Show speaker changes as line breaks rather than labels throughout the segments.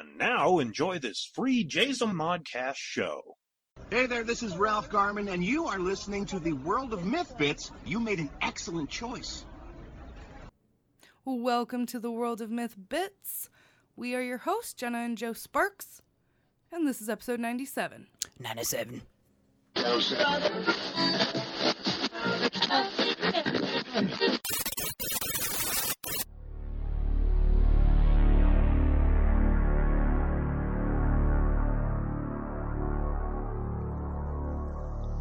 And now enjoy this free Jason Modcast show.
Hey there, this is Ralph Garman, and you are listening to the World of Myth Bits. You made an excellent choice.
Welcome to the World of Myth Bits. We are your hosts, Jenna and Joe Sparks, and this is episode 97.
97.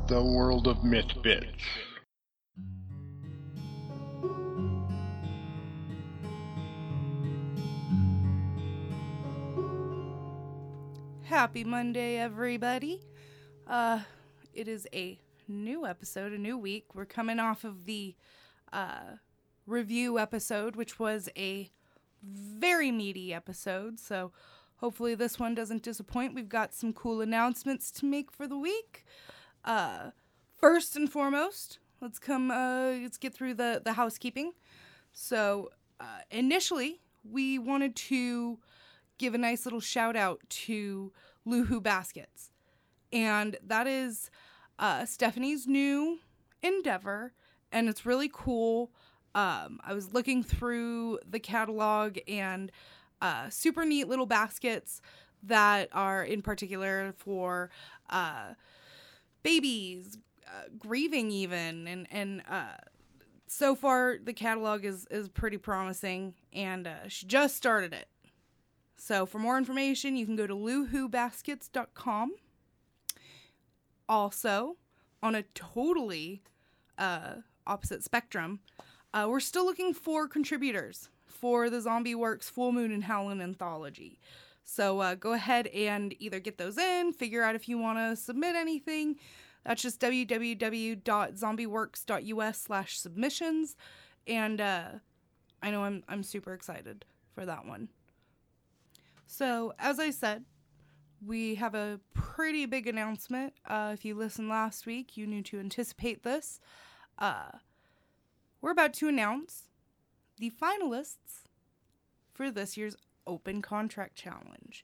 The World of Myth Bits.
Happy Monday, everybody. Uh, it is a new episode, a new week. We're coming off of the uh, review episode, which was a very meaty episode. So hopefully this one doesn't disappoint. We've got some cool announcements to make for the week. Uh, first and foremost, let's come. Uh, let's get through the the housekeeping. So uh, initially, we wanted to give a nice little shout out to Luhu Baskets, and that is uh, Stephanie's new endeavor, and it's really cool. Um, I was looking through the catalog and uh, super neat little baskets that are in particular for uh, babies, uh, grieving even, and and uh, so far the catalog is is pretty promising, and uh, she just started it. So for more information, you can go to luhubaskets.com. Also, on a totally uh, opposite spectrum, uh, we're still looking for contributors for the Zombie Works Full Moon and Howlin' anthology. So uh, go ahead and either get those in, figure out if you want to submit anything. That's just www.zombieworks.us slash submissions. And uh, I know I'm, I'm super excited for that one. So, as I said, we have a pretty big announcement. Uh, if you listened last week, you knew to anticipate this. Uh, we're about to announce the finalists for this year's Open Contract Challenge.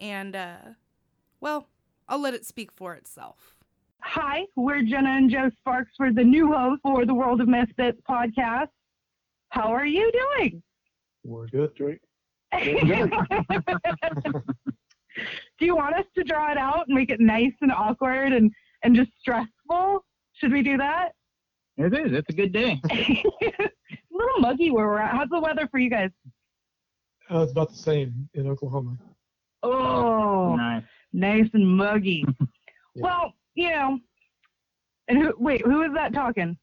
And, uh, well, I'll let it speak for itself.
Hi, we're Jenna and Joe Sparks for the new host for the World of Misfits podcast. How are you doing?
We're good.
Great.
Do you want us to draw it out and make it nice and awkward and, and just stressful? Should we do that?
It is. It's a good day.
a little muggy where we're at. How's the weather for you guys?
Uh, it's about the same in Oklahoma.
Oh,
Nice.
nice and muggy.
Yeah.
Well, you know, and who, wait, who is that talking?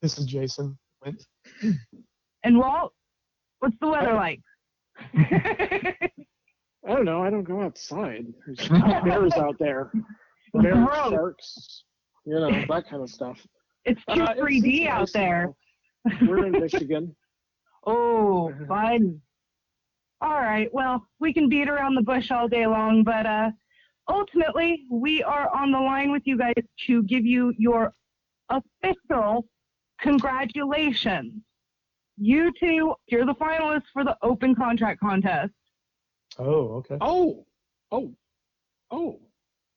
This is Jason. Went.
And Walt, what's the weather like?
I don't know. I don't go outside. There's bears out there. Bears,
Gross.
sharks, you know, that kind of stuff.
It's too
Uh,
3D
it's
out
nice
there.
now. We're in Michigan.
Oh, fun. All right. Well, we can beat around the bush all day long, but uh, ultimately, we are on the line with you guys to give you your official congratulations. You two, you're the finalists for the open contract contest.
Oh, okay.
Oh, oh, oh,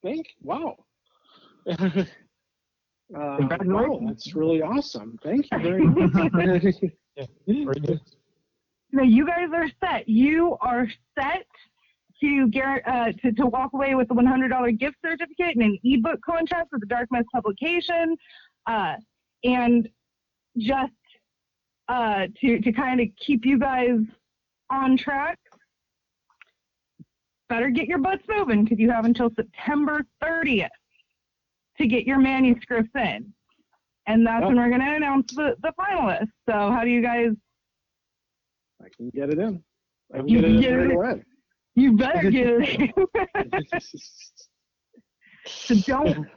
thank Wow. uh, wow,
Congratulations.
that's really awesome. Thank you very much.
Yeah, very good.
No, you guys are set. You are set to guar- uh, to, to walk away with a $100 gift certificate and an ebook contract with the Dark Myth publication, uh, and just uh, to to kind of keep you guys on track. Better get your butts moving because you have until September 30th to get your manuscripts in, and that's when we're going to announce the, the finalists. So, how do you guys?
Can get it in. I can
You
get it in
get
right
it.
away.
You better get it. so don't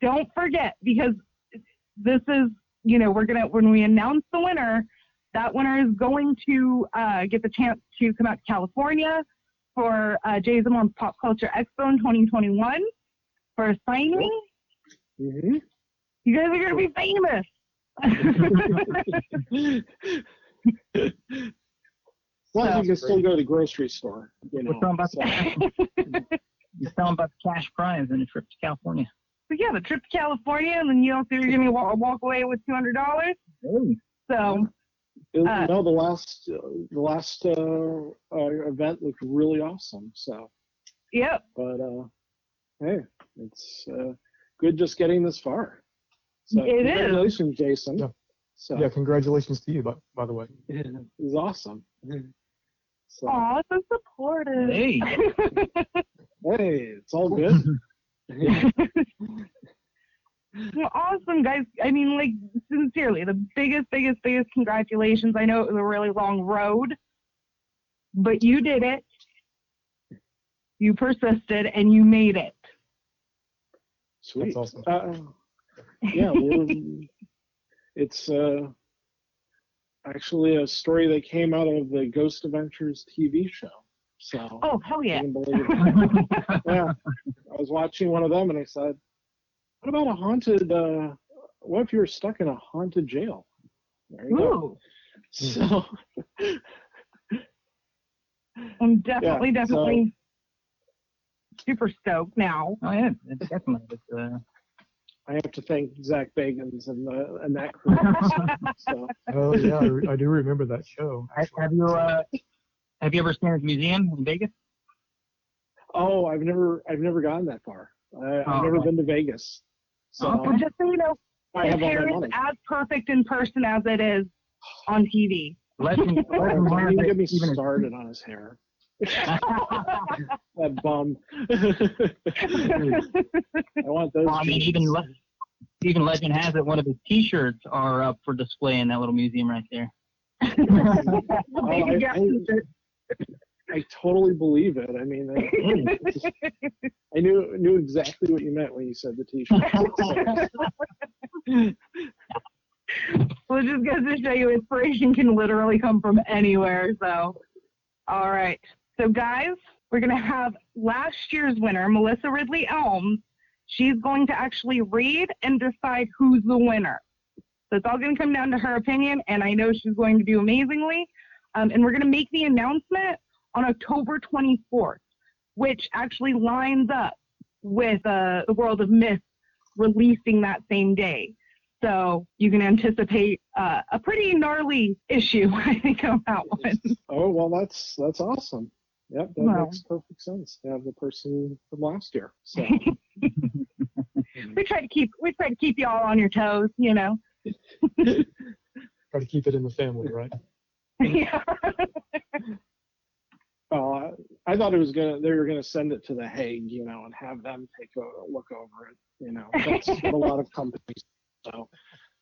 don't forget because this is you know we're gonna when we announce the winner that winner is going to uh, get the chance to come out to california for uh, jason on pop culture expo in 2021 for a signing
Mhm.
you guys are gonna be famous
Well,
So-
you can still go to the grocery store. You know.
We're talking about
so-
the You're telling about the cash prize and a trip to California.
So yeah, the trip to California, and then you also you're gonna walk, walk away with two hundred dollars.
Hey,
So
You
Uh,
know, the last uh, the last uh, uh, event looked really awesome. So,
yep,
but uh, hey, it's uh, good just getting this far. So,
It is.
congratulations, Jason.
Yeah.
So,
Yeah, congratulations to you, by, by the way.
it was awesome. So,
aw, so supportive.
Hey.
hey, it's all good.
Well, awesome, guys. I mean, like, sincerely, the biggest, biggest, biggest congratulations. I know it was a really long road, but you did it. You persisted and you made it.
Sweet.
That's awesome.
Uh, yeah, we're, it's uh, actually a story that came out of the Ghost Adventures TV show. So
Oh, hell
I
yeah.
can believe it. yeah, I was watching one of them and I said, "What about a haunted? Uh, what if you were stuck in a haunted jail?" There you go. So
I'm definitely,
Yeah, so-
definitely super stoked now.
Oh yeah, it's definitely. It's, uh,
I have to thank Zak Bagans and the and that crew. so
Oh yeah, I, re- I do remember that show.
have have you uh, have you ever seen his museum in Vegas?
oh, I've never I've never gone that far. I, I've
Oh,
never
okay.
been to Vegas. So
Well, just so you know,
I
his
have
hair is as perfect in person as it is on TV.
Let me,
Don't
has
even
it
get me
even
started on his hair. that bum. I want those.
Well, I mean, even le- even legend has it. One of his T-shirts are up for display in that little museum right there.
Oh,
Maybe
I,
Jeff
I,
t-shirt.
I totally believe it. I mean, I, I knew knew exactly what you meant when you said the T-shirt.
well, it just goes to show you inspiration can literally come from anywhere. So, all right. So, guys, we're going to have last year's winner, Melissa Ridley Elmes. She's going to actually read and decide who's the winner. So, it's all going to come down to her opinion, and I know she's going to do amazingly. Um, and we're going to make the announcement on October 24th, which actually lines up with uh, the World of Myth releasing that same day. So you can anticipate uh, a pretty gnarly issue, I think, on that one.
oh well, that's that's awesome. Yep, that
Well.
makes perfect sense. To have the person from last year. So
we try to keep we try to keep you all on your toes, you know.
Try to keep it in the family, right?
yeah.
uh, I thought it was gonna they were gonna send it to the Hague, you know, and have them take a look over it. You know, that's what a lot of companies. So,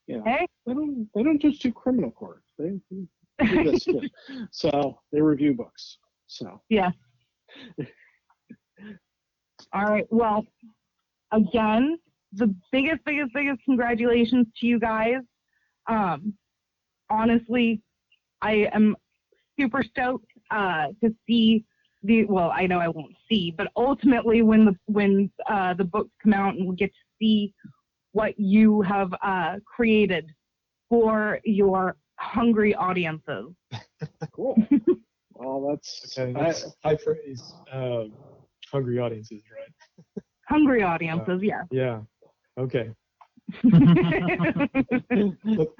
you know,
Hey.
they don't they don't just do criminal court. They they do this too. So they review books. So
Yeah. All right. Well, again, the biggest, biggest, biggest congratulations to you guys. Um, honestly, I am super stoked uh, to see the. Well, I know I won't see, but ultimately, when the when uh, the books come out and we get to see what you have uh, created for your hungry audiences.
cool. well, that's
Okay,
I-
that's high praise. Uh, hungry audiences, right?
Hungry audiences, yeah.
Yeah. Okay.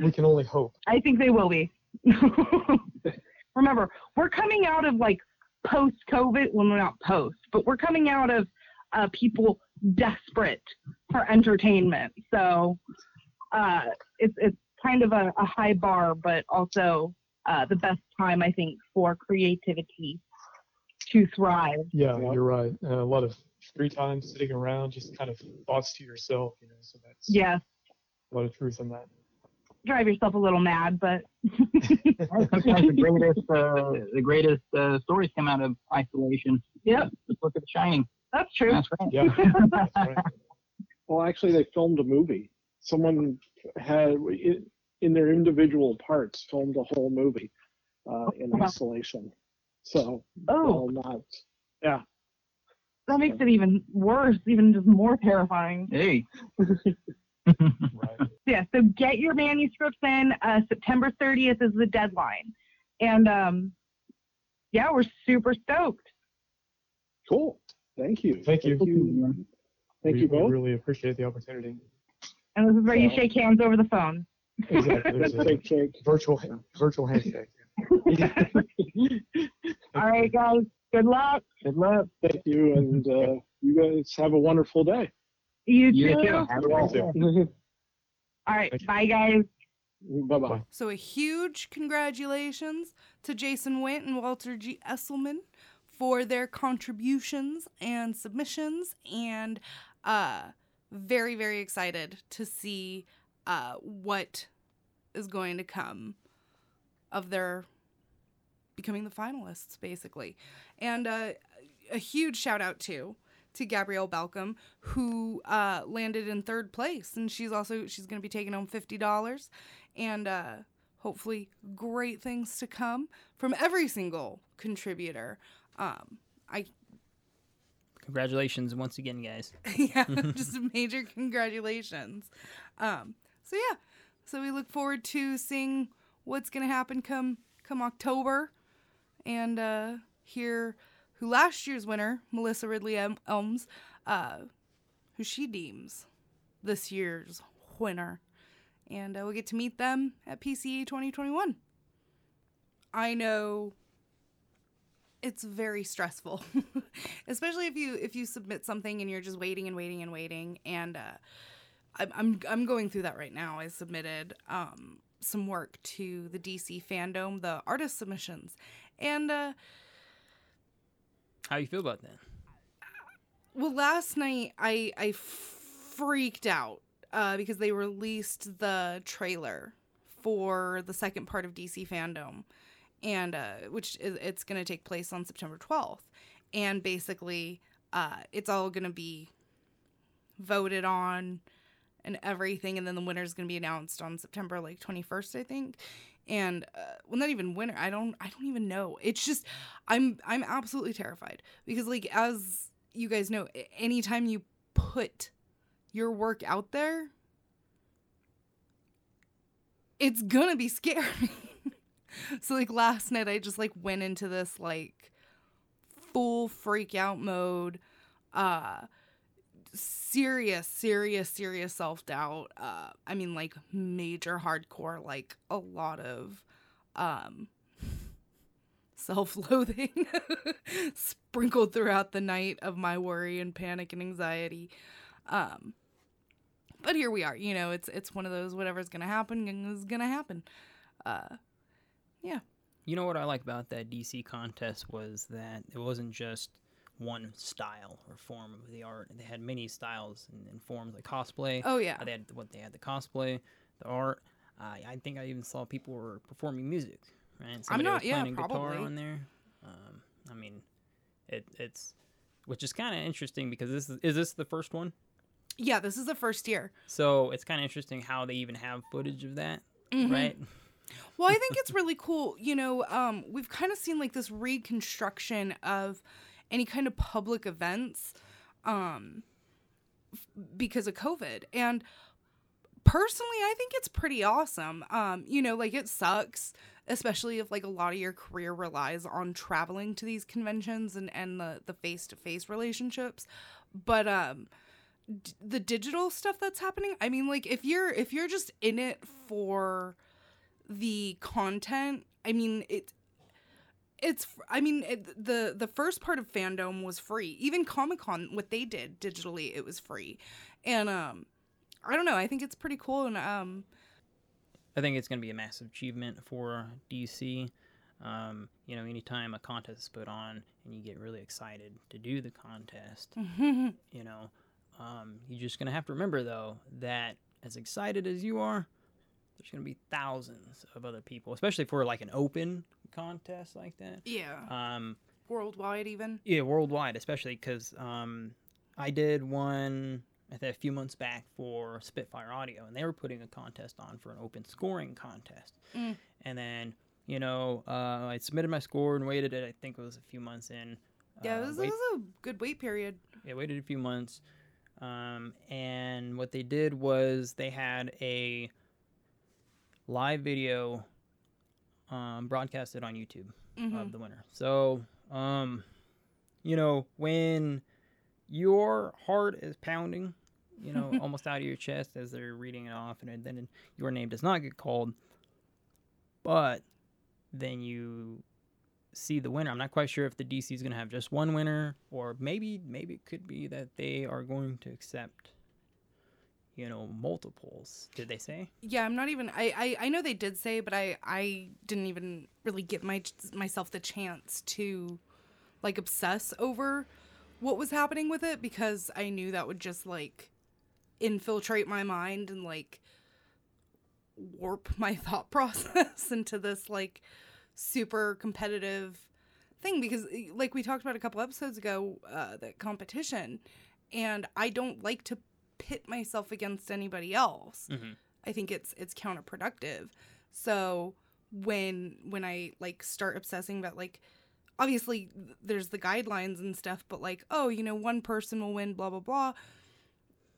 We can only hope.
I think they will be. Remember, we're coming out of like post COVID, well, not post, but we're coming out of uh, people desperate for entertainment. So uh, it's, it's kind of a, a high bar, but also uh, the best time, I think, for creativity to thrive.
Yeah,
Yeah.
you're right. Uh, a lot of free time sitting around, just kind of thoughts to yourself, you know. So that's
Yeah,
a lot of truth in that.
drive yourself a little mad, but
Sometimes the greatest uh, the greatest uh, stories come out of isolation.
Yep.
Just look at The Shining.
that's true.
That's right.
Yeah. That's right.
Well, actually, they filmed a movie. Someone had in their individual parts filmed a whole movie uh, in isolation. So,
Oh,
well, not yeah.
that makes it even worse, even just more terrifying.
Hey.
Right.
yeah, so get your manuscripts in. Uh, September 30th is the deadline. And um, yeah, we're super stoked.
Cool. Thank you.
Thank you.
Thank you, Thank
we,
you
we
both.
really appreciate the opportunity.
And this is where you shake hands over the phone.
Exactly. There's a
Shake, shake.
virtual virtual handshake.
All right, guys. Good luck.
Good luck. Thank you, and uh, you guys have a wonderful day.
You
You
too.
too. Have a
You
day.
All right.
Thank you.
Bye, guys.
Bye bye.
So a huge congratulations to Jason Wint and Walter G. Esselman for their contributions and submissions, and uh, very very excited to see uh, what is going to come of their becoming the finalists, basically, and uh, a huge shout out to to Gabrielle Balcom, who uh, landed in third place, and she's also she's going to be taking home fifty dollars, and uh, hopefully great things to come from every single contributor. Um, I
Congratulations once again, guys.
yeah, just major congratulations. Um, so yeah, so we look forward to seeing what's gonna happen come come October, and uh, hear who last year's winner, Melissa Ridley El- Elmes, uh, who she deems this year's winner, and uh, we'll get to meet them at PCA 2021. I know it's very stressful especially if you if you submit something and you're just waiting and waiting and waiting and uh I'm, I'm i'm going through that right now i submitted um some work to the dc fandom the artist submissions and uh
How you feel about that?
well last night i i freaked out uh because they released the trailer for the second part of dc fandom and uh which is it's going to take place on september 12th and basically uh it's all going to be voted on and everything and then the winner's going to be announced on september like 21st i think. And uh, well not even winner i don't i don't even know. It's just i'm i'm absolutely terrified because like as you guys know anytime you put your work out there it's gonna be scary. So like last night i just like went into this like full freak out mode uh serious serious serious self-doubt uh i mean like major hardcore like a lot of um self-loathing sprinkled throughout the night of my worry and panic and anxiety um but here we are you know it's it's one of those whatever's gonna happen is gonna happen uh yeah.
You know what I like about that DC contest was that it wasn't just one style or form of the art. They had many styles and, and forms like cosplay.
oh yeah
Uh, They had what they had the cosplay, the art. Uh, I think I even saw people were performing music. Right, Somebody
not-
was
yeah,
playing a guitar
probably.
on there. Um, I mean, it, it's which is kind of interesting because this is is this the first one?
yeah this is the first year
So it's kind of interesting how they even have footage of that,
Mhm.
right?
Well, I think it's really cool. You know, um, we've kind of seen like this reconstruction of any kind of public events um, f- because of COVID. And personally, I think it's pretty awesome. Um, you know, like it sucks, especially if like a lot of your career relies on traveling to these conventions and, and the the face to face relationships. But um, the digital stuff that's happening, I mean, like if you're if you're just in it for the content i mean it it's i mean it, the the first part of fandom was free even comic-con what they did digitally it was free and um i don't know i think it's pretty cool and um
I think it's going to be a massive achievement for DC. Um, you know, anytime a contest is put on and you get really excited to do the contest, you know, um, you're just going to have to remember, though, that as excited as you are, there's going to be thousands of other people, especially for like an open contest like that.
yeah
Um,
worldwide even
yeah, worldwide, especially because um, I did one I think a few months back for Spitfire Audio, and they were putting a contest on for an open scoring contest.
Mm.
And then, you know, uh, I submitted my score and waited. It, I think it was a few months in.
yeah
uh,
it was, it was a good wait period
yeah, waited a few months. Um, and what they did was they had a live video um, broadcasted on YouTube.
Mhm.
of the winner. So, um, you know, when your heart is pounding, you know, almost out of your chest as they're reading it off, and then your name does not get called, but then you see the winner. I'm not quite sure if the DC is going to have just one winner, or maybe maybe it could be that they are going to accept, you know, multiples. Did they say?
Yeah, I'm not even. I, I I know they did say, but I I didn't even really give my myself the chance to like obsess over what was happening with it because I knew that would just like infiltrate my mind and like warp my thought process into this like super competitive thing because like we talked about a couple episodes ago uh that competition and I don't like to pit myself against anybody else.
Mhm.
I think it's it's counterproductive. So when when I like start obsessing about like obviously there's the guidelines and stuff, but like oh you know one person will win blah blah blah,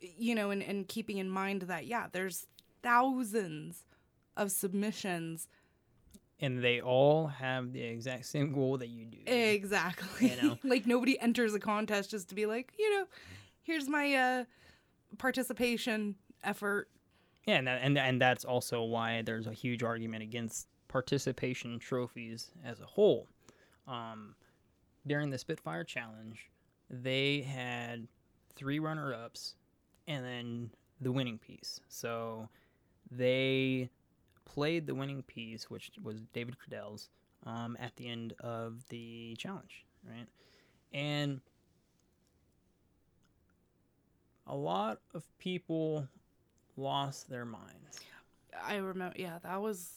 you know and and keeping in mind that yeah there's thousands of submissions
And they all have the exact same goal that you do.
exactly
You know?
like nobody enters a contest just to be like you know here's my uh participation effort
Yeah, and that, and and that's also why there's a huge argument against participation trophies as a whole. Um, during the Spitfire Challenge, they had three runner-ups and then the winning piece. So they played the winning piece, which was David Credell's, um, at the end of the challenge, right? And a lot of people lost their minds,
i remember yeah that was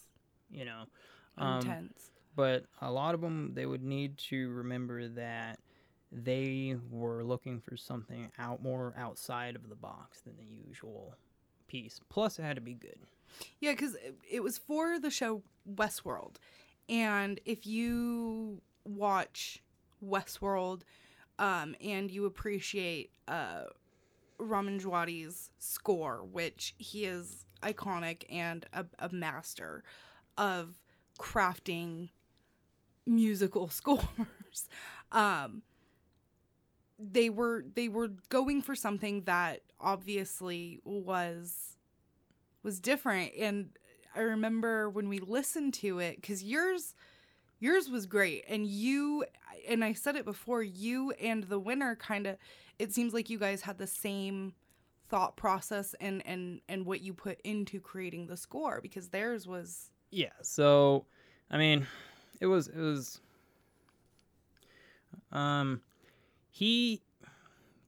you know. Um,
intense
but a lot of them, they would need to remember that they were looking for something out more outside of the box than the usual piece. Plus, it had to be good.
Yeah, because it was for the show Westworld. And if you watch Westworld um, and you appreciate uh, Ramin Djawadi's score, which he is iconic and a, a master of crafting musical scores. Um, they were they were going for something that obviously was was different and i remember when we listened to it because yours yours was great and you and i said it before you and the winner kind of it seems like you guys had the same thought process and and and what you put into creating the score because theirs was
Yeah. So, I mean, it was it was. Um, he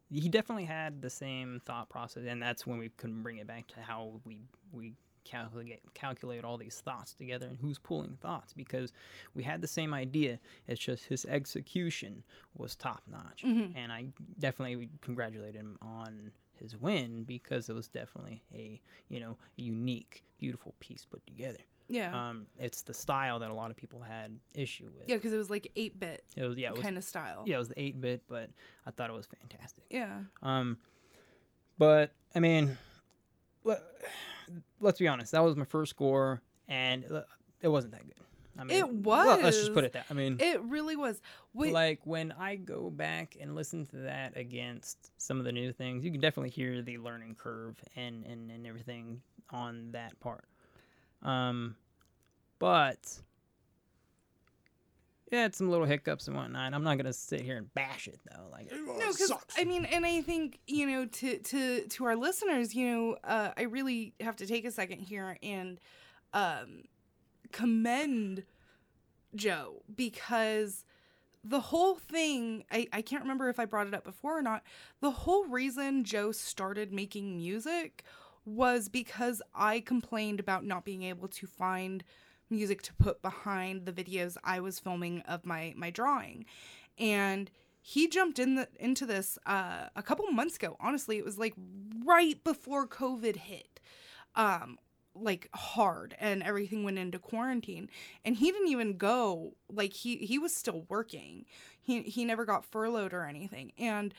he definitely had the same thought process, and that's when we couldn't bring it back to how we we calculate calculate all these thoughts together and who's pulling thoughts because we had the same idea. It's just his execution was top notch,
Mhm.
and I definitely congratulate him on his win because it was definitely a you know unique, beautiful piece put together.
yeah
Um, it's the style that a lot of people had issue with.
yeah because it was like 8-bit
it was yeah,
kind of style
yeah, it was the eight bit, but I thought it was fantastic.
yeah
Um, but I mean, let, let's be honest, that was my first score, and it- it wasn't that good. I mean,
It
well, let's just put it that. I mean,
it really was
like when I go back and listen to that against some of the new things, you can definitely hear the learning curve and and, and everything on that part. Um, but yeah, it's some little hiccups and whatnot. I'm not gonna sit here and bash it though. Like,
no because i mean and i think you know to to to our listeners you know uh i really have to take a second here and um commend joe because the whole thing I, I can't remember if i brought it up before or not the whole reason joe started making music was because i complained about not being able to find music to put behind the videos i was filming of my my drawing and he jumped in the, into this uh, a couple months ago. Honestly, it was like right before COVID hit, um, like hard, and everything went into quarantine. And he didn't even go. Like he he was still working. He he never got furloughed or anything. And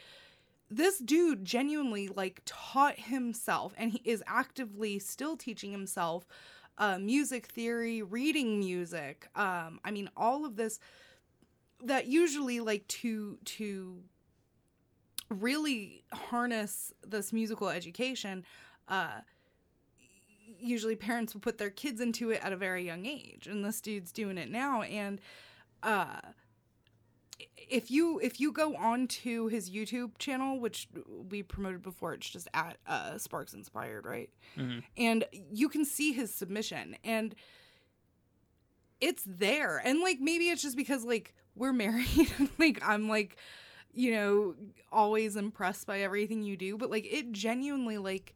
this dude genuinely like taught himself, and he is actively still teaching himself uh, music theory, reading music. Um, I mean, all of this that usually like to to really harness this musical education uh usually parents will put their kids into it at a very young age and this dude's doing it now and uh if you if you go on to his youtube channel which we promoted before it's just at uh sparks inspired right
Mhm.
and you can see his submission and it's there and like maybe it's just because like we're married like i'm like you know always impressed by everything you do but like it genuinely like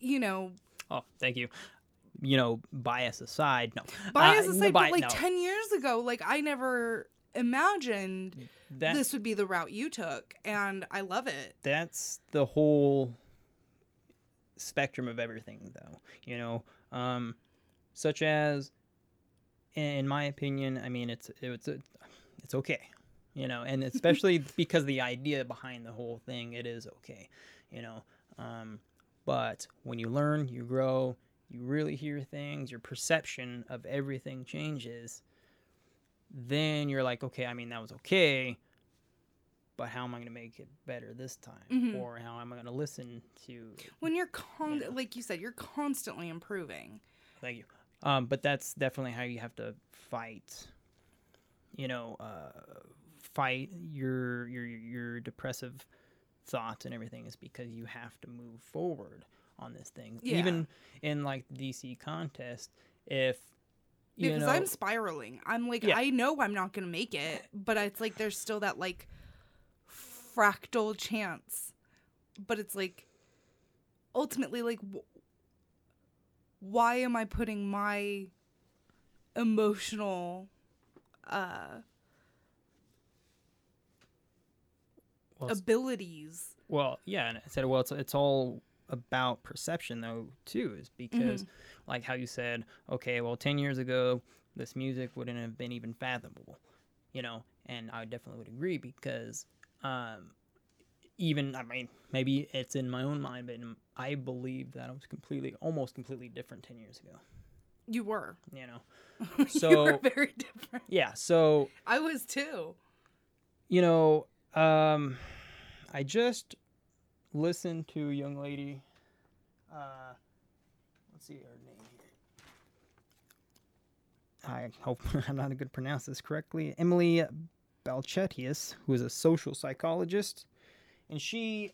you know
Oh, thank you. You know, bias aside, no.
bias
Uh,
aside
bi-
but like
no.
10 years ago like i never imagined
That-
this would be the route you took and i love it.
That's the whole spectrum of everything though you know? Um such as in my opinion i mean it's it's it's okay you know? And especially because the idea behind the whole thing it is okay you know? Um but when you learn you grow you really hear things your perception of everything changes then you're like okay i mean that was okay but how am I going to make it better this time?
Mhm.
Or how am I going to listen to?
when you're con- like you said you're constantly improving
Thank you. Um, but that's definitely how you have to fight. You know, uh, fight your your your depressive thoughts and everything is because you have to move forward on this thing.
Yeah.
Even in like the DC contest, if you
because
know,
i'm spiraling. I'm like
Yeah.
i know i'm not gonna make it but it's like there's still that like fractal chance. But it's like ultimately like wh- why am i putting my emotional uh
Well,
abilities
Well, yeah, and I said, well, it's it's all about perception though too, is because like how you said, okay, well, ten years ago, this music wouldn't have been even fathomable, you know, and I definitely would agree because, um, even I mean, maybe it's in my own mind, but in, I believe that I was completely, almost completely different ten years ago,
you were.
You know.
you were
So
very different.
Yeah, so
i was too.
You know, um, I just listened to young lady. Uh, let's see her name here. I hope I'm not going to pronounce this correctly. Emily Balcetis, who is a social psychologist, and she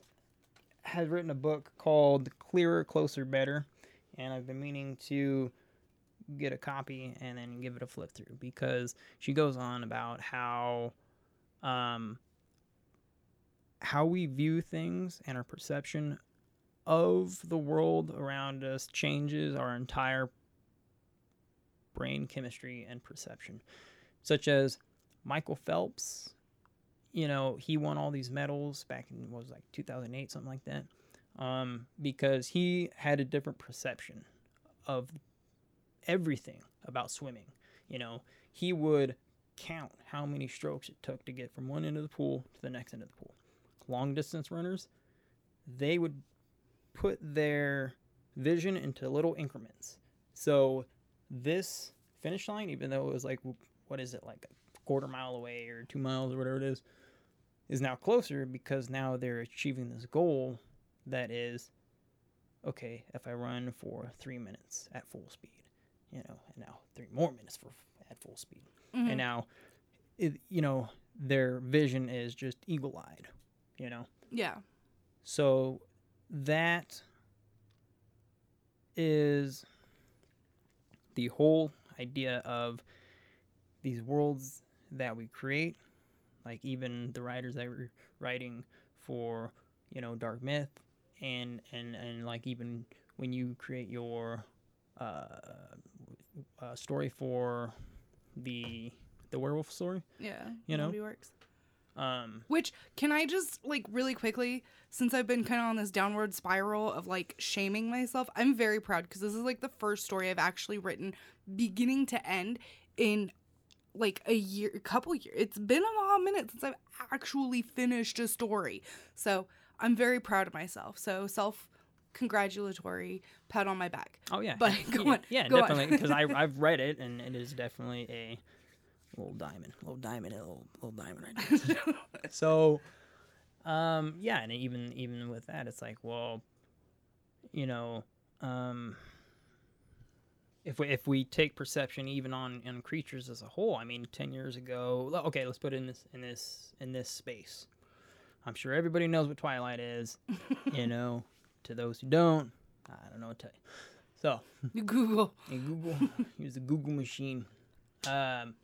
has written a book called Clearer, Closer, Better, and I've been meaning to get a copy and then give it a flip through because she goes on about how um, how we view things and our perception of the world around us changes our entire brain chemistry and perception. Such as Michael Phelps, you know, he won all these medals back in what was like 2008, something like that, um, because he had a different perception of everything about swimming. You know, he would count how many strokes it took to get from one end of the pool to the next end of the pool. Long distance runners, they would put their vision into little increments. So this finish line, even though it was like, what is it, like a quarter mile away or two miles or whatever it is, is now closer because now they're achieving this goal that is, okay, if I run for three minutes at full speed, you know, and now three more minutes for at full speed,
Mhm.
and now, it, you know, their vision is just eagle-eyed, you know.
yeah
So that is the whole idea of these worlds that we create, like even the writers that were writing for, you know, Dark Myth and and and like even when you create your uh, uh story for the the werewolf story,
yeah
You know?
nobody works
um
Which can I just like really quickly, since I've been kind of on this downward spiral of like shaming myself, I'm very proud because this is like the first story I've actually written beginning to end in like a year, a couple years. It's been a long minute since I've actually finished a story. So I'm very proud of myself. So self congratulatory pat on my back.
Oh yeah,
But go
yeah,
on.
Yeah,
go
definitely because I I've read it and it is definitely a little diamond, little diamond, little little diamond right there. so, um, yeah, and even even with that, it's like, well, you know, um, if we if we take perception even on on creatures as a whole, I mean, ten years ago, okay, let's put it in this in this in this space. I'm sure everybody knows what Twilight is. you know, to those who don't, I don't know what to tell you. So,
Google.
Hey, Google. Use the Google machine. Um,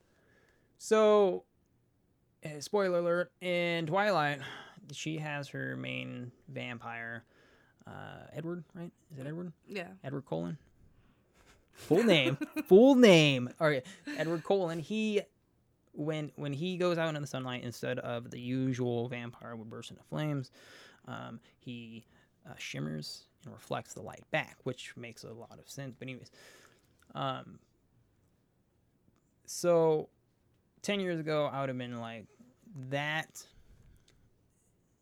so, uh, spoiler alert: in Twilight, she has her main vampire, uh, Edward. Right? Is it Edward?
Yeah.
Edward Cullen. Full name. full name. All right, Edward Cullen. He, when when he goes out in the sunlight, instead of the usual vampire would burst into flames, um, he uh, shimmers and reflects the light back, which makes a lot of sense. But anyways, um, so ten years ago, I would have been like, that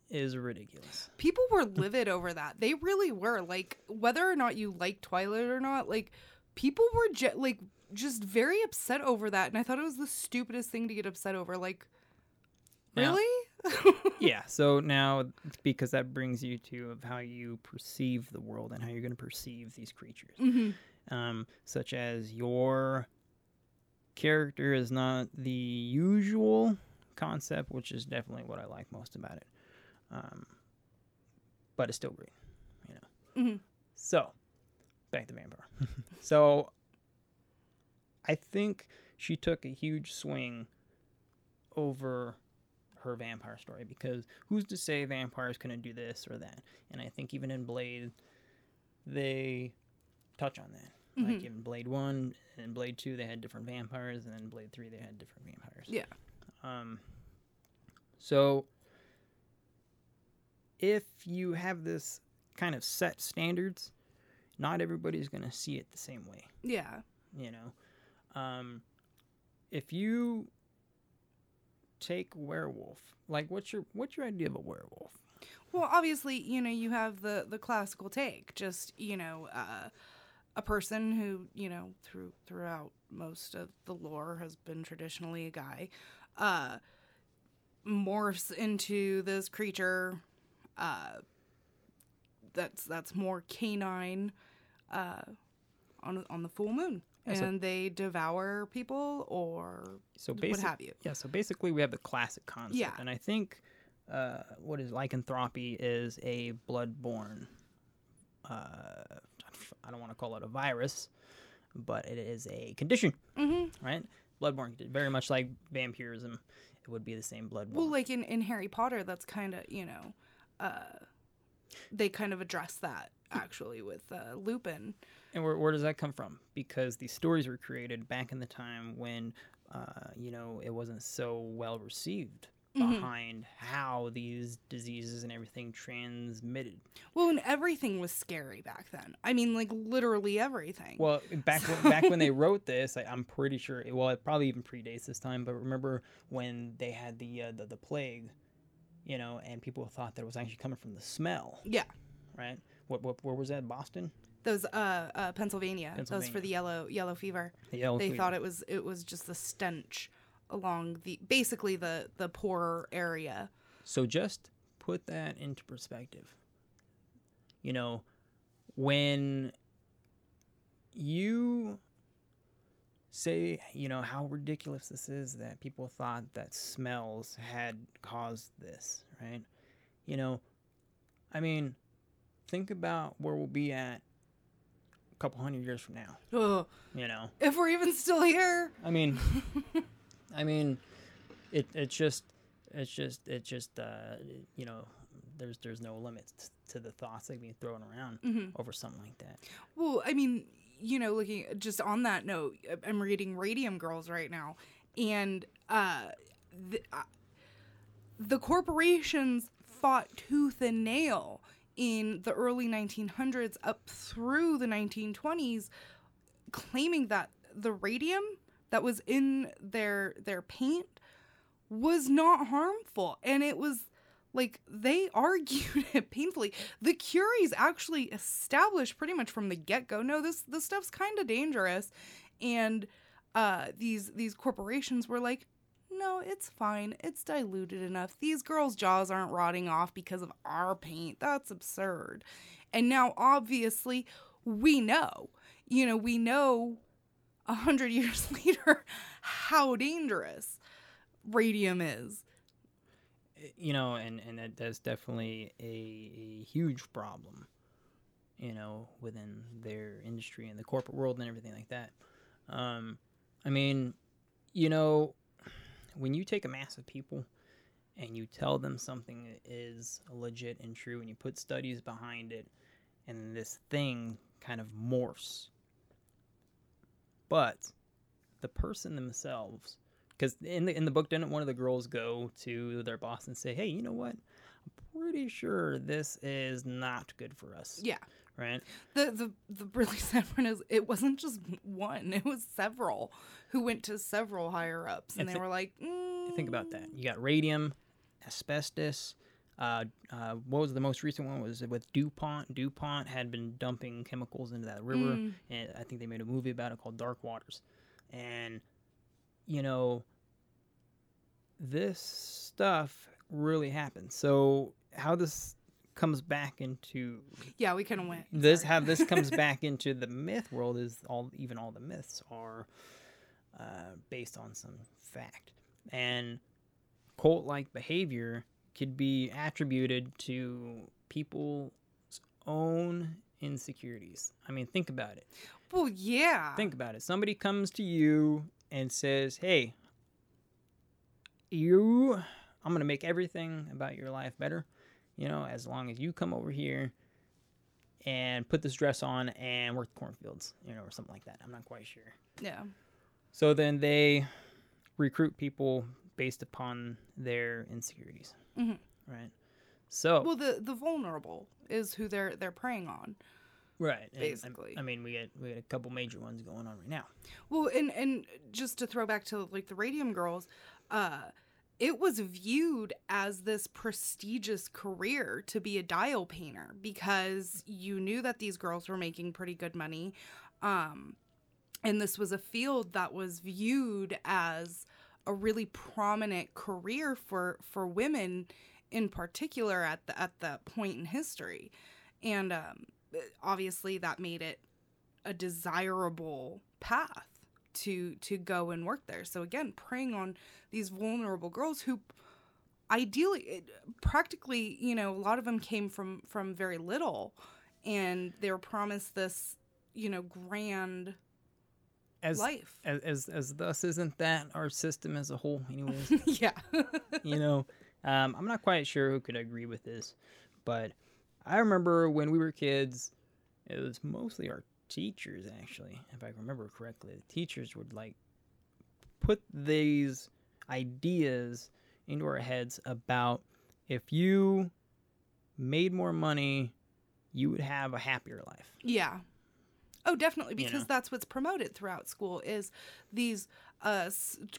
is ridiculous.
People were livid over that. They really were. Like, whether or not you like Twilight or not, like, people were ju- like just very upset over that, and I thought it was the stupidest thing to get upset over. Like,
Now-
really?
yeah so now because that brings you to of how you perceive the world and how you're going to perceive these creatures
Mhm.
um, such as your character is not the usual concept which is definitely what i like most about it um, but it's still great you know
Mhm.
so back to vampire so i think she took a huge swing over her vampire story because who's to say vampires couldn't do this or that? And I think even in Blade, they touch on that. Like
Mhm.
in Blade One and Blade Two, they had different vampires, and then Blade Three, they had different vampires.
Yeah.
Um. So, if you have this kind of set standards, not everybody's gonna see it the same way
yeah.
you know um if you take werewolf like what's your what's your idea of a werewolf
Well, obviously, you know, you have the the classical take, just you know, uh, a person who you know through throughout most of the lore has been traditionally a guy, uh, morphs into this creature, uh, that's that's more canine, uh, on on the full moon,
Yeah, so-
and they devour people or
so
what
basically
have you.
yeah so basically we have the classic concept
Yeah.
and i think uh what is lycanthropy is a bloodborne uh i don't want to call it a virus but it is a condition
Mm-hmm.
right bloodborne very much like vampirism it would be the same bloodborne
Well, like in, in Harry Potter, that's kind of, you know, uh, they kind of address that actually with uh, Lupin.
And where, where does that come from? Because these stories were created back in the time when, uh, you know, it wasn't so well received
Mhm.
behind how these diseases and everything transmitted.
Well, and everything was scary back then. I mean, like literally everything.
Well, back when, back when they wrote this, I, I'm pretty sure. It, well, it probably even predates this time. But remember when they had the uh, the, the plague, you know, and people thought that it was actually coming from the smell,
yeah,
right? What, what where was that? Boston.
those uh, uh Pennsylvania, those for the yellow yellow fever.
The yellow
they
fever.
thought it was it was just the stench along the basically the the poorer area.
So just put that into perspective. You know, when you say, you know, how ridiculous this is that people thought that smells had caused this, right? You know, I mean, think about where we'll be at a couple hundred years from now,
Ugh.
you know.
If we're even still here.
I mean, I mean, it it's just it's just it's just uh you know there's there's no limits to the thoughts that being thrown around
Mhm.
over something like that.
Well, I mean, you know, looking just on that note, I'm reading Radium Girls right now, and uh, the, uh, the corporations fought tooth and nail in the early 1900s up through the 1920s, claiming that the radium that was in their their paint was not harmful, and it was like they argued it painfully. The Curies actually established pretty much from the get go, no, this this stuff's kind of dangerous, and uh, these these corporations were like, no, it's fine. It's diluted enough. These girls' jaws aren't rotting off because of our paint. That's absurd. And now, obviously, we know. You know, we know a hundred years later how dangerous radium is.
you know, and and that, that's definitely a, a huge problem, you know, within their industry and the corporate world and everything like that. Um, I mean, you know, when you take a mass of people and you tell them something is legit and true, and you put studies behind it, and this thing kind of morphs, but the person themselves because in the in the book didn't one of the girls go to their boss and say hey you know what? I'm pretty sure this is not good for us.
Yeah.
right?
The the the really sad part is it wasn't just one; it was several who went to several higher ups, and
And
they were like, mm,
think about that. You got radium asbestos uh, uh, what was the most recent one? Was with dupont? Dupont had been dumping chemicals into that river
Mm.
and i think they made a movie about it called dark waters. And you know this stuff really happens so how this comes back into
"Yeah, we kind of went."
this how this comes back into the myth world is all even all the myths are uh, based on some fact. And cult like behavior could be attributed to people's own insecurities. I mean think about it.
Well, yeah.
think about it. Somebody comes to you and says hey you i'm going to make everything about your life better you know as long as you come over here and put this dress on and work the cornfields you know or something like that. I'm not quite sure.
Yeah.
so then they recruit people based upon their insecurities
Mhm.
right so
Well, the the vulnerable is who they're they're preying on.
right
basically.
I, mean we get we got a couple major ones going on right now
Well, and and just to throw back to like the Radium Girls, uh, it was viewed as this prestigious career to be a dial painter because you knew that these girls were making pretty good money, um, and this was a field that was viewed as a really prominent career for for women in particular at the at that point in history. And um, obviously that made it a desirable path to to go and work there. So again preying on these vulnerable girls who ideally it, practically you know a lot of them came from from very little. And they were promised this you know grand
as
life.
as as, as thus isn't that our system as a whole anyways.
Yeah.
You know um, i'm not quite sure who could agree with this but i remember when we were kids it was mostly our teachers actually if i remember correctly. The teachers would like put these ideas into our heads about if you made more money you would have a happier life.
Yeah. Oh, definitely,
You
because
know?
that's what's promoted throughout school is these uh,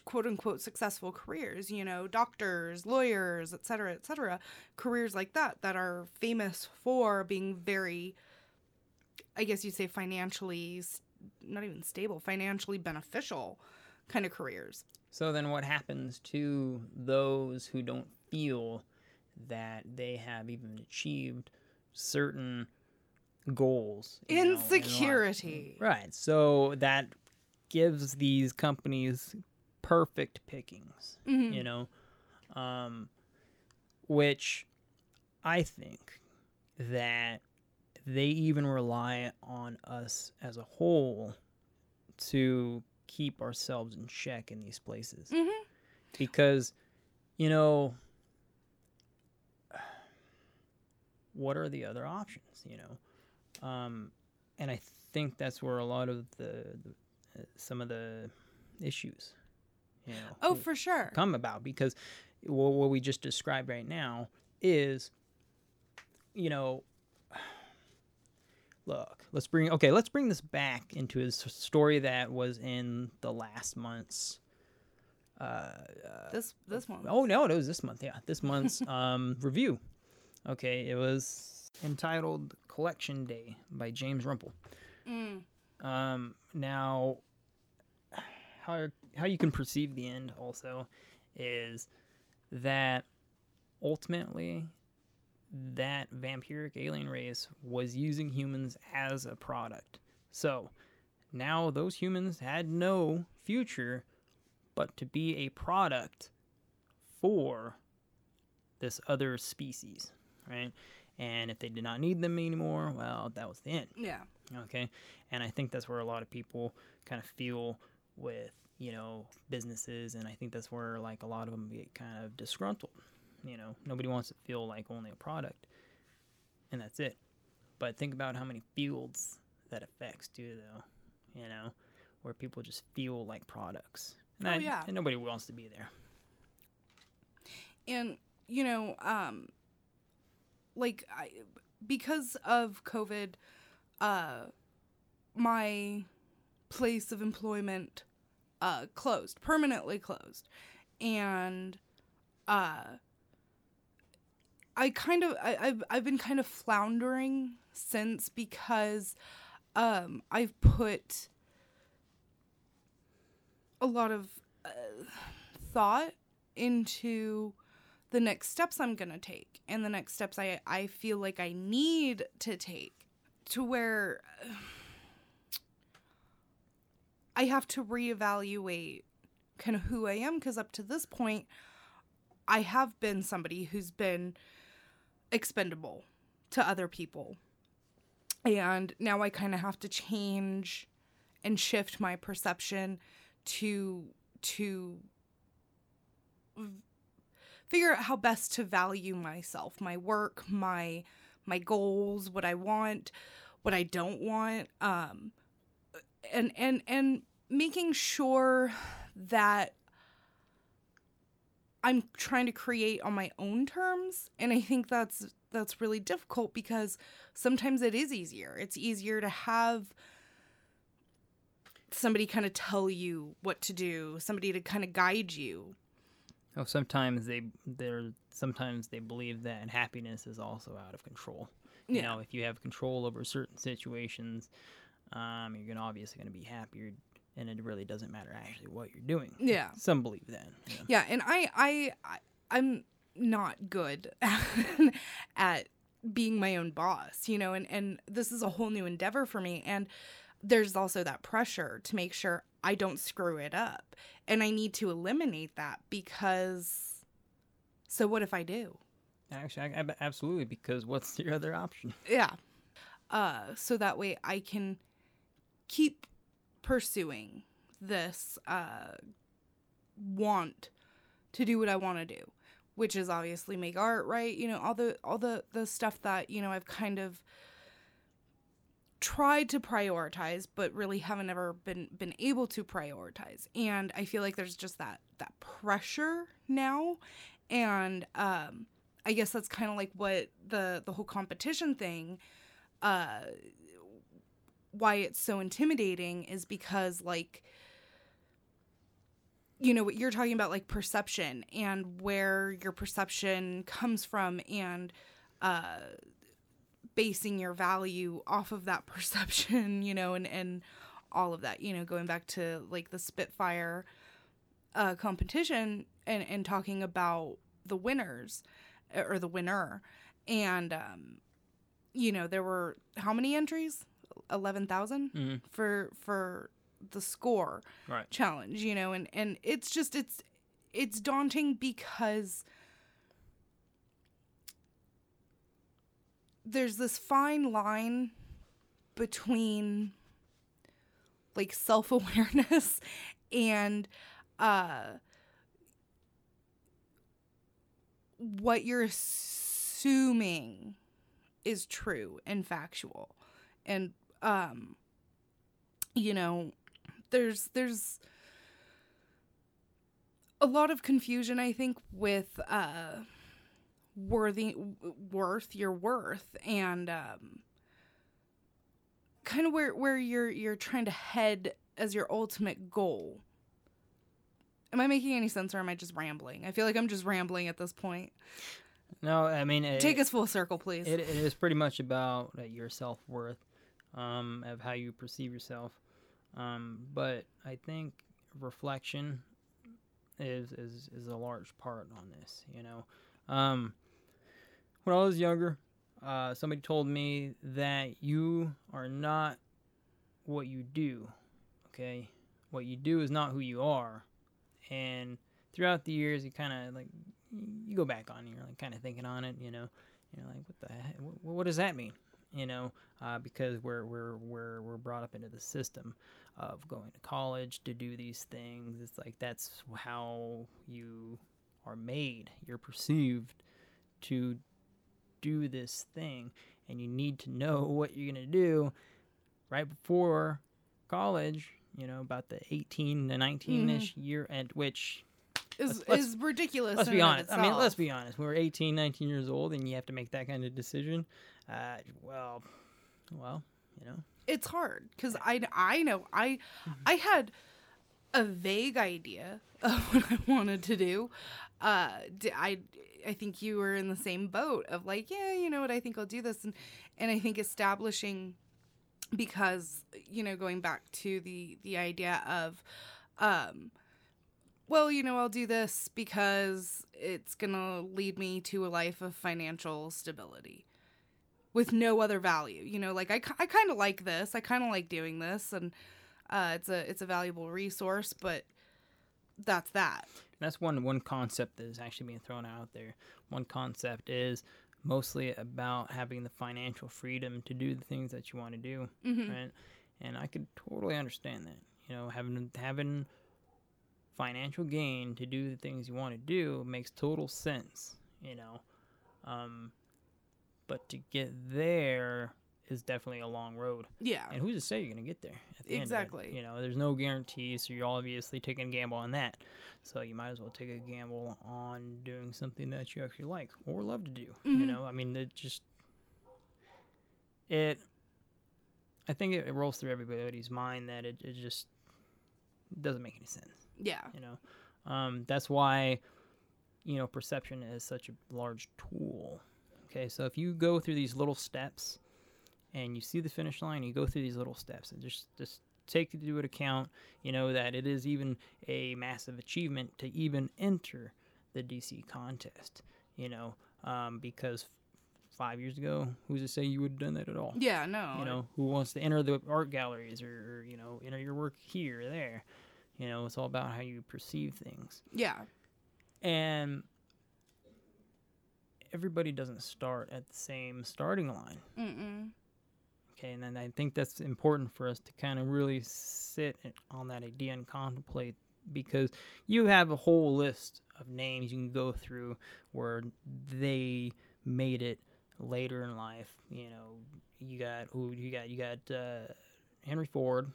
quote unquote successful careers. You know, doctors, lawyers, et cetera, et cetera. Careers like that that are famous for being very, I guess you'd say, financially, not even stable, financially beneficial kind of careers.
So then what happens to those who don't feel that they have even achieved certain goals? you know, in?
Insecurity.
Right. So that gives these companies perfect pickings,
Mhm.
you know, um, which I think that they even rely on us as a whole to keep ourselves in check in these places
Mhm.
because you know what are the other options you know um, and i think that's where a lot of the, the uh, some of the issues you know
Oh, for sure.
come about because what, what we just described right now is you know look let's bring okay let's bring this back into his story that was in the last month's uh,
This this month.
Oh no, it was this month. Yeah, this month's um, review. Okay, it was entitled "Collection Day" by James Rumple.
Mm.
Um, now, how how you can perceive the end also is that ultimately that vampiric alien race was using humans as a product. So now those humans had no future but to be a product for this other species, right? And if they did not need them anymore, well, that was the end.
Yeah.
Okay. And I think that's where a lot of people kind of feel with, you know, businesses. And I think that's where, like, a lot of them get kind of disgruntled. You know, nobody wants to feel like only a product. And that's it. But think about how many fields that affects, too, though. You know, where people just feel like products. And,
Oh,
I-
yeah.
and nobody wants to be there.
and you know um like I, because of covid uh my place of employment uh closed permanently closed. And uh i kind of I, I've, I've been kind of floundering since because um i've put a lot of uh, thought into the next steps I'm going to take and the next steps I, I feel like I need to take to where I have to reevaluate kind of who I am because up to this point, I have been somebody who's been expendable to other people. And now I kind of have to change and shift my perception to to figure out how best to value myself, my work, my my goals, what I want, what I don't want, um, and and and making sure that I'm trying to create on my own terms, and I think that's that's really difficult because sometimes it is easier. It's easier to have somebody kind of tell you what to do, somebody to kind of guide you.
Oh, sometimes they they're sometimes they believe that happiness is also out of control. You
Yeah.
know, if you have control over certain situations, um, you're gonna obviously gonna be happier, and it really doesn't matter actually what you're doing.
Yeah.
Some believe that. you know.
Yeah, and I I, I I'm not good at being my own boss, you know, and and this is a whole new endeavor for me and there's also that pressure to make sure I don't screw it up. And I need to eliminate that because so what if I do?
Actually, I, absolutely, because what's your other option?
Yeah. Uh so that way I can keep pursuing this uh want to do what I want to do, which is obviously make art, right? You know, all the all the the stuff that, you know, I've kind of tried to prioritize but really haven't ever been been able to prioritize. And I feel like there's just that that pressure now and um I guess that's kind of like what the the whole competition thing uh why it's so intimidating is because like you know what you're talking about like perception and where your perception comes from and uh basing your value off of that perception you know and and all of that you know going back to like the spitfire uh competition and and talking about the winners uh, or the winner and um you know there were how many entries 11,000
Mhm.
for for the score
Right.
challenge you know and and it's just it's it's daunting because there's this fine line between like self-awareness and uh what you're assuming is true and factual. And um you know there's there's a lot of confusion i think with uh worthy worth your worth. And um kind of where where you're you're trying to head as your ultimate goal. Am i making any sense or am i just rambling? I feel like i'm just rambling at this point.
No, I mean, it,
take us full circle please.
It, it is pretty much about uh, your self worth, um, of how you perceive yourself. Um, but I think reflection is is is a large part on this. You know, um, when I was younger, uh, somebody told me that you are not what you do. Okay, what you do is not who you are, and throughout the years, you kind of like you go back on, you're like kind of thinking on it. You know, you're like, what the heck? What, what does that mean? You know, uh, because we're we're we're we're brought up into the system of going to college to do these things. It's like that's how you are made. You're perceived to do this thing, and you need to know what you're gonna do right before college. You know, about the 18 to 19 ish year at which
Is is ridiculous.
let's be honest. I mean, let's be honest. When we're 18, 19 years old, and you have to make that kind of decision. Uh, well, well, you know,
it's hard because I I know I I had a vague idea of what I wanted to do. Uh, I I think you were in the same boat of like, yeah, you know what, I think I'll do this, and and I think establishing because you know going back to the the idea of um well you know i'll do this because it's gonna lead me to a life of financial stability with no other value. You know like i, I kind of like this. I kind of like doing this and uh, it's a it's a valuable resource but that's that
that's one one concept that is actually being thrown out there. One concept is mostly about having the financial freedom to do the things that you want to do,
Mhm.
right? And I could totally understand that. You know, having having financial gain to do the things you want to do makes total sense. You know, um, but to get there is definitely a long road.
Yeah.
And who's to say you're gonna get there? At the end it?
Exactly.
You know, there's no guarantee, so you're obviously taking a gamble on that. So you might as well take a gamble on doing something that you actually like or love to do. You
Mhm.
know, I mean, it just it. I think it, it rolls through everybody's mind that it, it just doesn't make any sense.
Yeah.
You know, um, that's why you know perception is such a large tool. Okay, so if you go through these little steps and you see the finish line, you go through these little steps and just just take into account, you know, that it is even a massive achievement to even enter the DC contest. You know, um, because five years ago, who's to say you would have done that at all?
Yeah, no,
You know, who wants to enter the art galleries or, or you know enter your work here or there? You know, it's all about how you perceive things.
yeah
And everybody doesn't start at the same starting line.
Mm-mm.
Okay, and then I think that's important for us to kind of really sit on that idea and contemplate because you have a whole list of names you can go through where they made it later in life. You know, you got who you got you got uh, Henry Ford,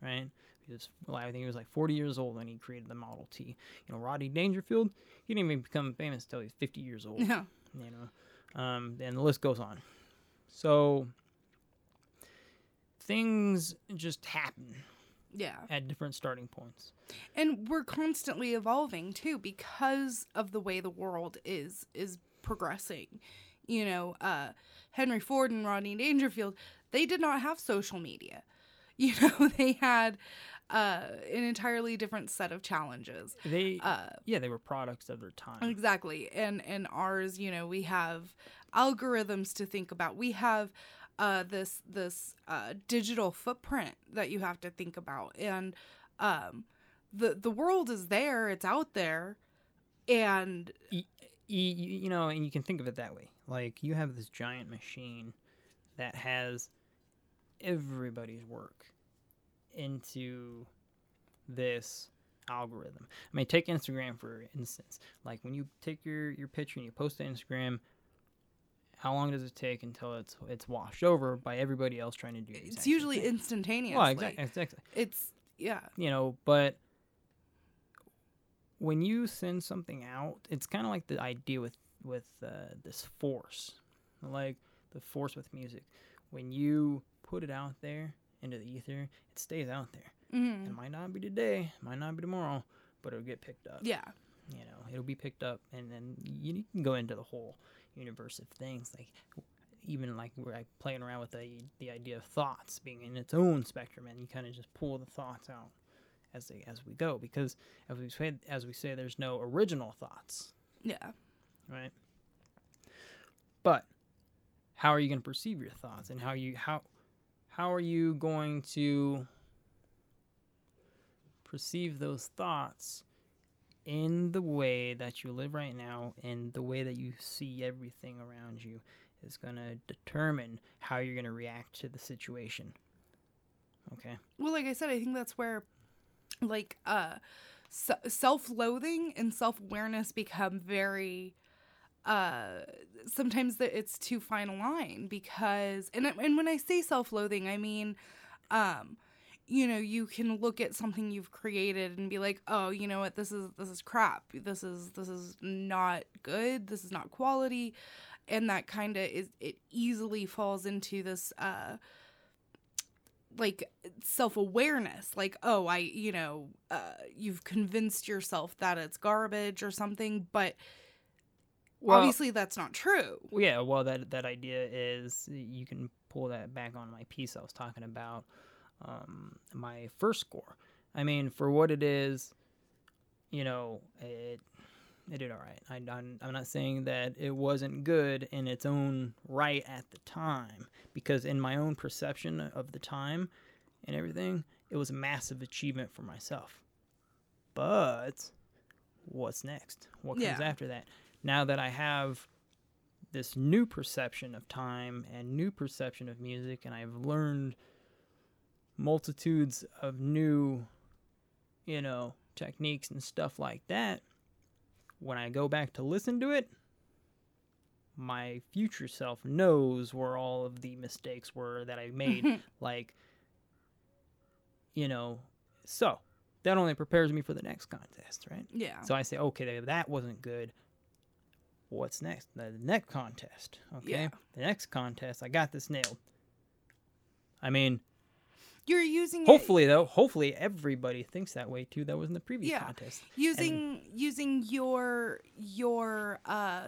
right? He was, well, I think he was like 40 years old when he created the Model T. You know, Rodney Dangerfield, he didn't even become famous until he was 50 years old.
Yeah.
You know, um, and the list goes on. So things just happen
yeah
at different starting points.
and we're constantly evolving too because of the way the world is is progressing you know uh henry ford and rodney dangerfield they did not have social media you know they had uh an entirely different set of challenges
They,
uh
yeah, they were products of their time.
Exactly. And and ours, you know, we have algorithms to think about. We have uh this this uh digital footprint that you have to think about. And um the the world is there, it's out there. And
you, you know, and you can think of it that way. Like you have this giant machine that has everybody's work into this algorithm. I mean, take Instagram for instance. Like when you take your your picture and you post to Instagram, how long does it take until it's it's washed over by everybody else trying to do these?
it's usually instantaneous.
Well, exactly, exactly.
It's yeah.
you know but when you send something out it's kind of like the idea with with uh, this force like the force with music when you put it out there into the ether it stays out there
Mhm.
it might not be today it might not be tomorrow but it'll get picked up
Yeah.
you know it'll be picked up and then you, you can go into the whole universe of things like even like where I playing around with the the idea of thoughts being in its own spectrum and you kind of just pull the thoughts out as they, as we go because as we say as we say there's no original thoughts
Yeah.
right but how are you going to perceive your thoughts and how you how how are you going to perceive those thoughts in the way that you live right now and the way that you see everything around you is going to determine how you're going to react to the situation okay
Well, like I said, I think that's where, like, uh, s- self-loathing and self-awareness become very. Uh, sometimes it's too fine a line because, and and when I say self-loathing, I mean, um, you know, you can look at something you've created and be like, oh, you know what, this is this is crap. This is this is not good. This is not quality, and that kind of is it easily falls into this. Uh, like self-awareness like oh i you know uh you've convinced yourself that it's garbage or something but
Well-
obviously that's not true
yeah, well, that that idea is you can pull that back on my piece I was talking about, um, my first score. I mean, for what it is, you know, it it did all right. I, I'm, I'm not saying that it wasn't good in its own right at the time, because in my own perception of the time and everything, it was a massive achievement for myself. But what's next? What comes
Yeah.
after that? Now that I have this new perception of time and new perception of music, and I've learned multitudes of new, you know, techniques and stuff like that. When I go back to listen to it, my future self knows where all of the mistakes were that I made. like, you know, so that only prepares me for the next contest, right?
Yeah.
So I say, okay, that wasn't good. What's next? The next contest. Okay.
Yeah.
The next contest, I got this nailed. I mean,
you're using it-
hopefully though, hopefully everybody thinks that way too. That was in the previous
yeah
contest.
using using your your uh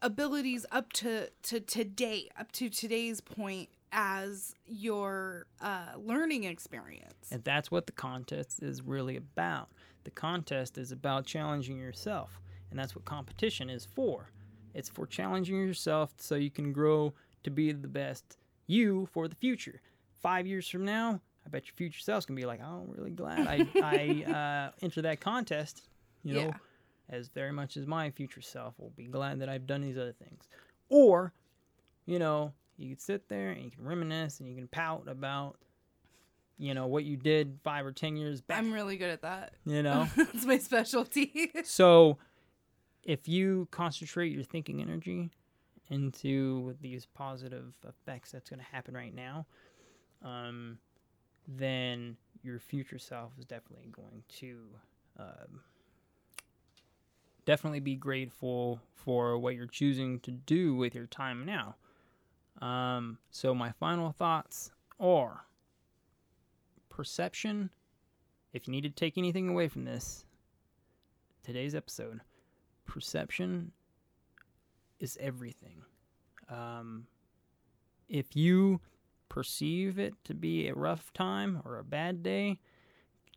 abilities up to to today up to today's point as your uh learning experience
And that's what the contest is really about. The contest is about challenging yourself. And that's what competition is for. It's for challenging yourself so you can grow to be the best you for the future. Five years from now, I bet your future self's gonna be like, oh, I'm really glad I, I uh, entered that contest, you know,
Yeah.
as very much as my future self will be glad that I've done these other things. Or, you know, you can sit there and you can reminisce and you can pout about you know what you did five or ten years back.
I'm really good at that.
You know?
It's my specialty.
So if you concentrate your thinking energy into these positive effects that's going to happen right now um, then your future self is definitely going to um, definitely be grateful for what you're choosing to do with your time now. Um, so my final thoughts are perception. If you need to take anything away from this today's episode perception is everything. Um, if you perceive it to be a rough time or a bad day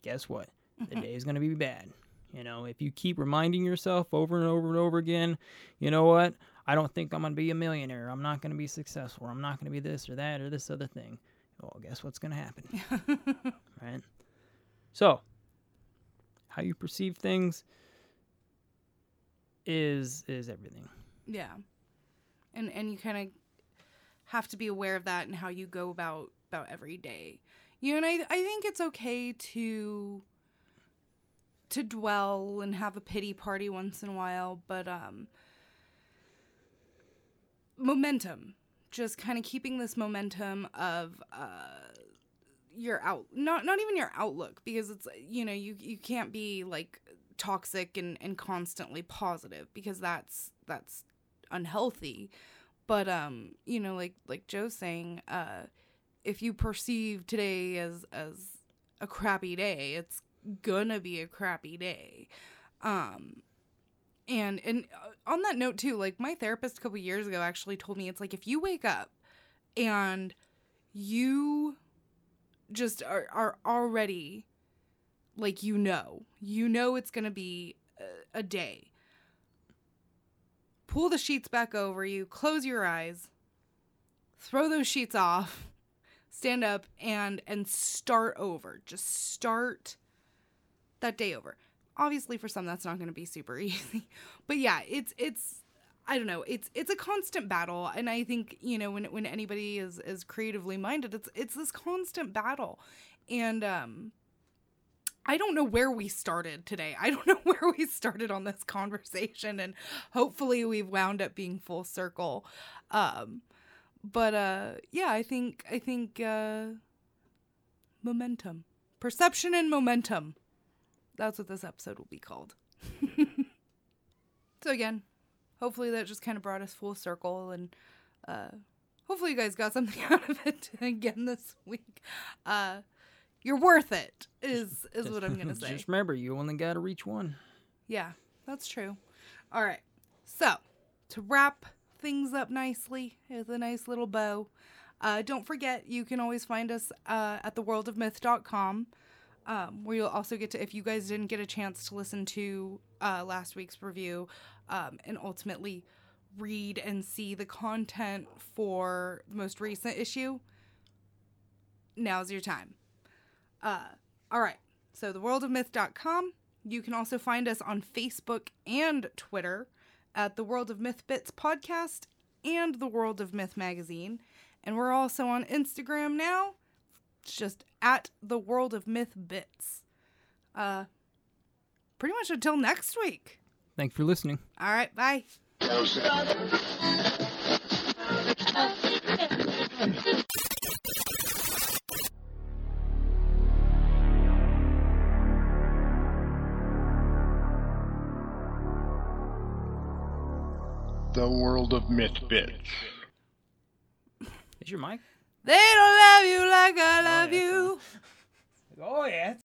guess what? The mm-hmm. day is going to be bad. You know if you keep reminding yourself over and over and over again you know what? I don't think i'm going to be a millionaire. I'm not going to be successful. I'm not going to be this or that or this other thing. Well guess what's going to happen? Right? So how you perceive things is is everything.
Yeah. And and you kind of have to be aware of that and how you go about about every day. You know and i i think it's okay to to dwell and have a pity party once in a while but um momentum just kind of keeping this momentum of uh your out not not even your outlook because it's you know you you can't be like toxic and and constantly positive because that's that's unhealthy but um you know like like joe's saying uh if you perceive today as as a crappy day it's gonna be a crappy day um and and uh, on that note too like my therapist a couple years ago actually told me it's like if you wake up and you just are, are already like you know, you know it's to be a, a day. Pull the sheets back over you, close your eyes, throw those sheets off, stand up and and start over. Just start that day over. Obviously for some that's not going to be super easy. But yeah, it's it's I don't know. It's it's a constant battle, and I think you know when when anybody is is creatively minded, it's it's this constant battle, and um, I don't know where we started today. I don't know where we started on this conversation, and hopefully we've wound up being full circle. Um, but uh, yeah, I think I think uh, momentum, perception, and momentum. That's what this episode will be called. so again, hopefully that just kind of brought us full circle and uh hopefully you guys got something out of it again this week uh you're worth it is is what i'm gonna say.
Just remember, you only got to reach one.
yeah that's true. All right so to wrap things up nicely with a nice little bow uh, don't forget you can always find us uh, at theworldofmyth.com um, where you'll also get to if you guys didn't get a chance to listen to uh, last week's review um, and ultimately read and see the content for the most recent issue now's your time uh, all right so theworldofmyth.com you can also find us on facebook and twitter at the world of myth bits podcast and the world of myth magazine and we're also on instagram now it's just at the world of myth bits. Uh, pretty much until next week.
Thanks for listening.
All right, bye.
The World of Myth Bits.
Is your mic?
They don't love you like I love you.
Oh, yeah.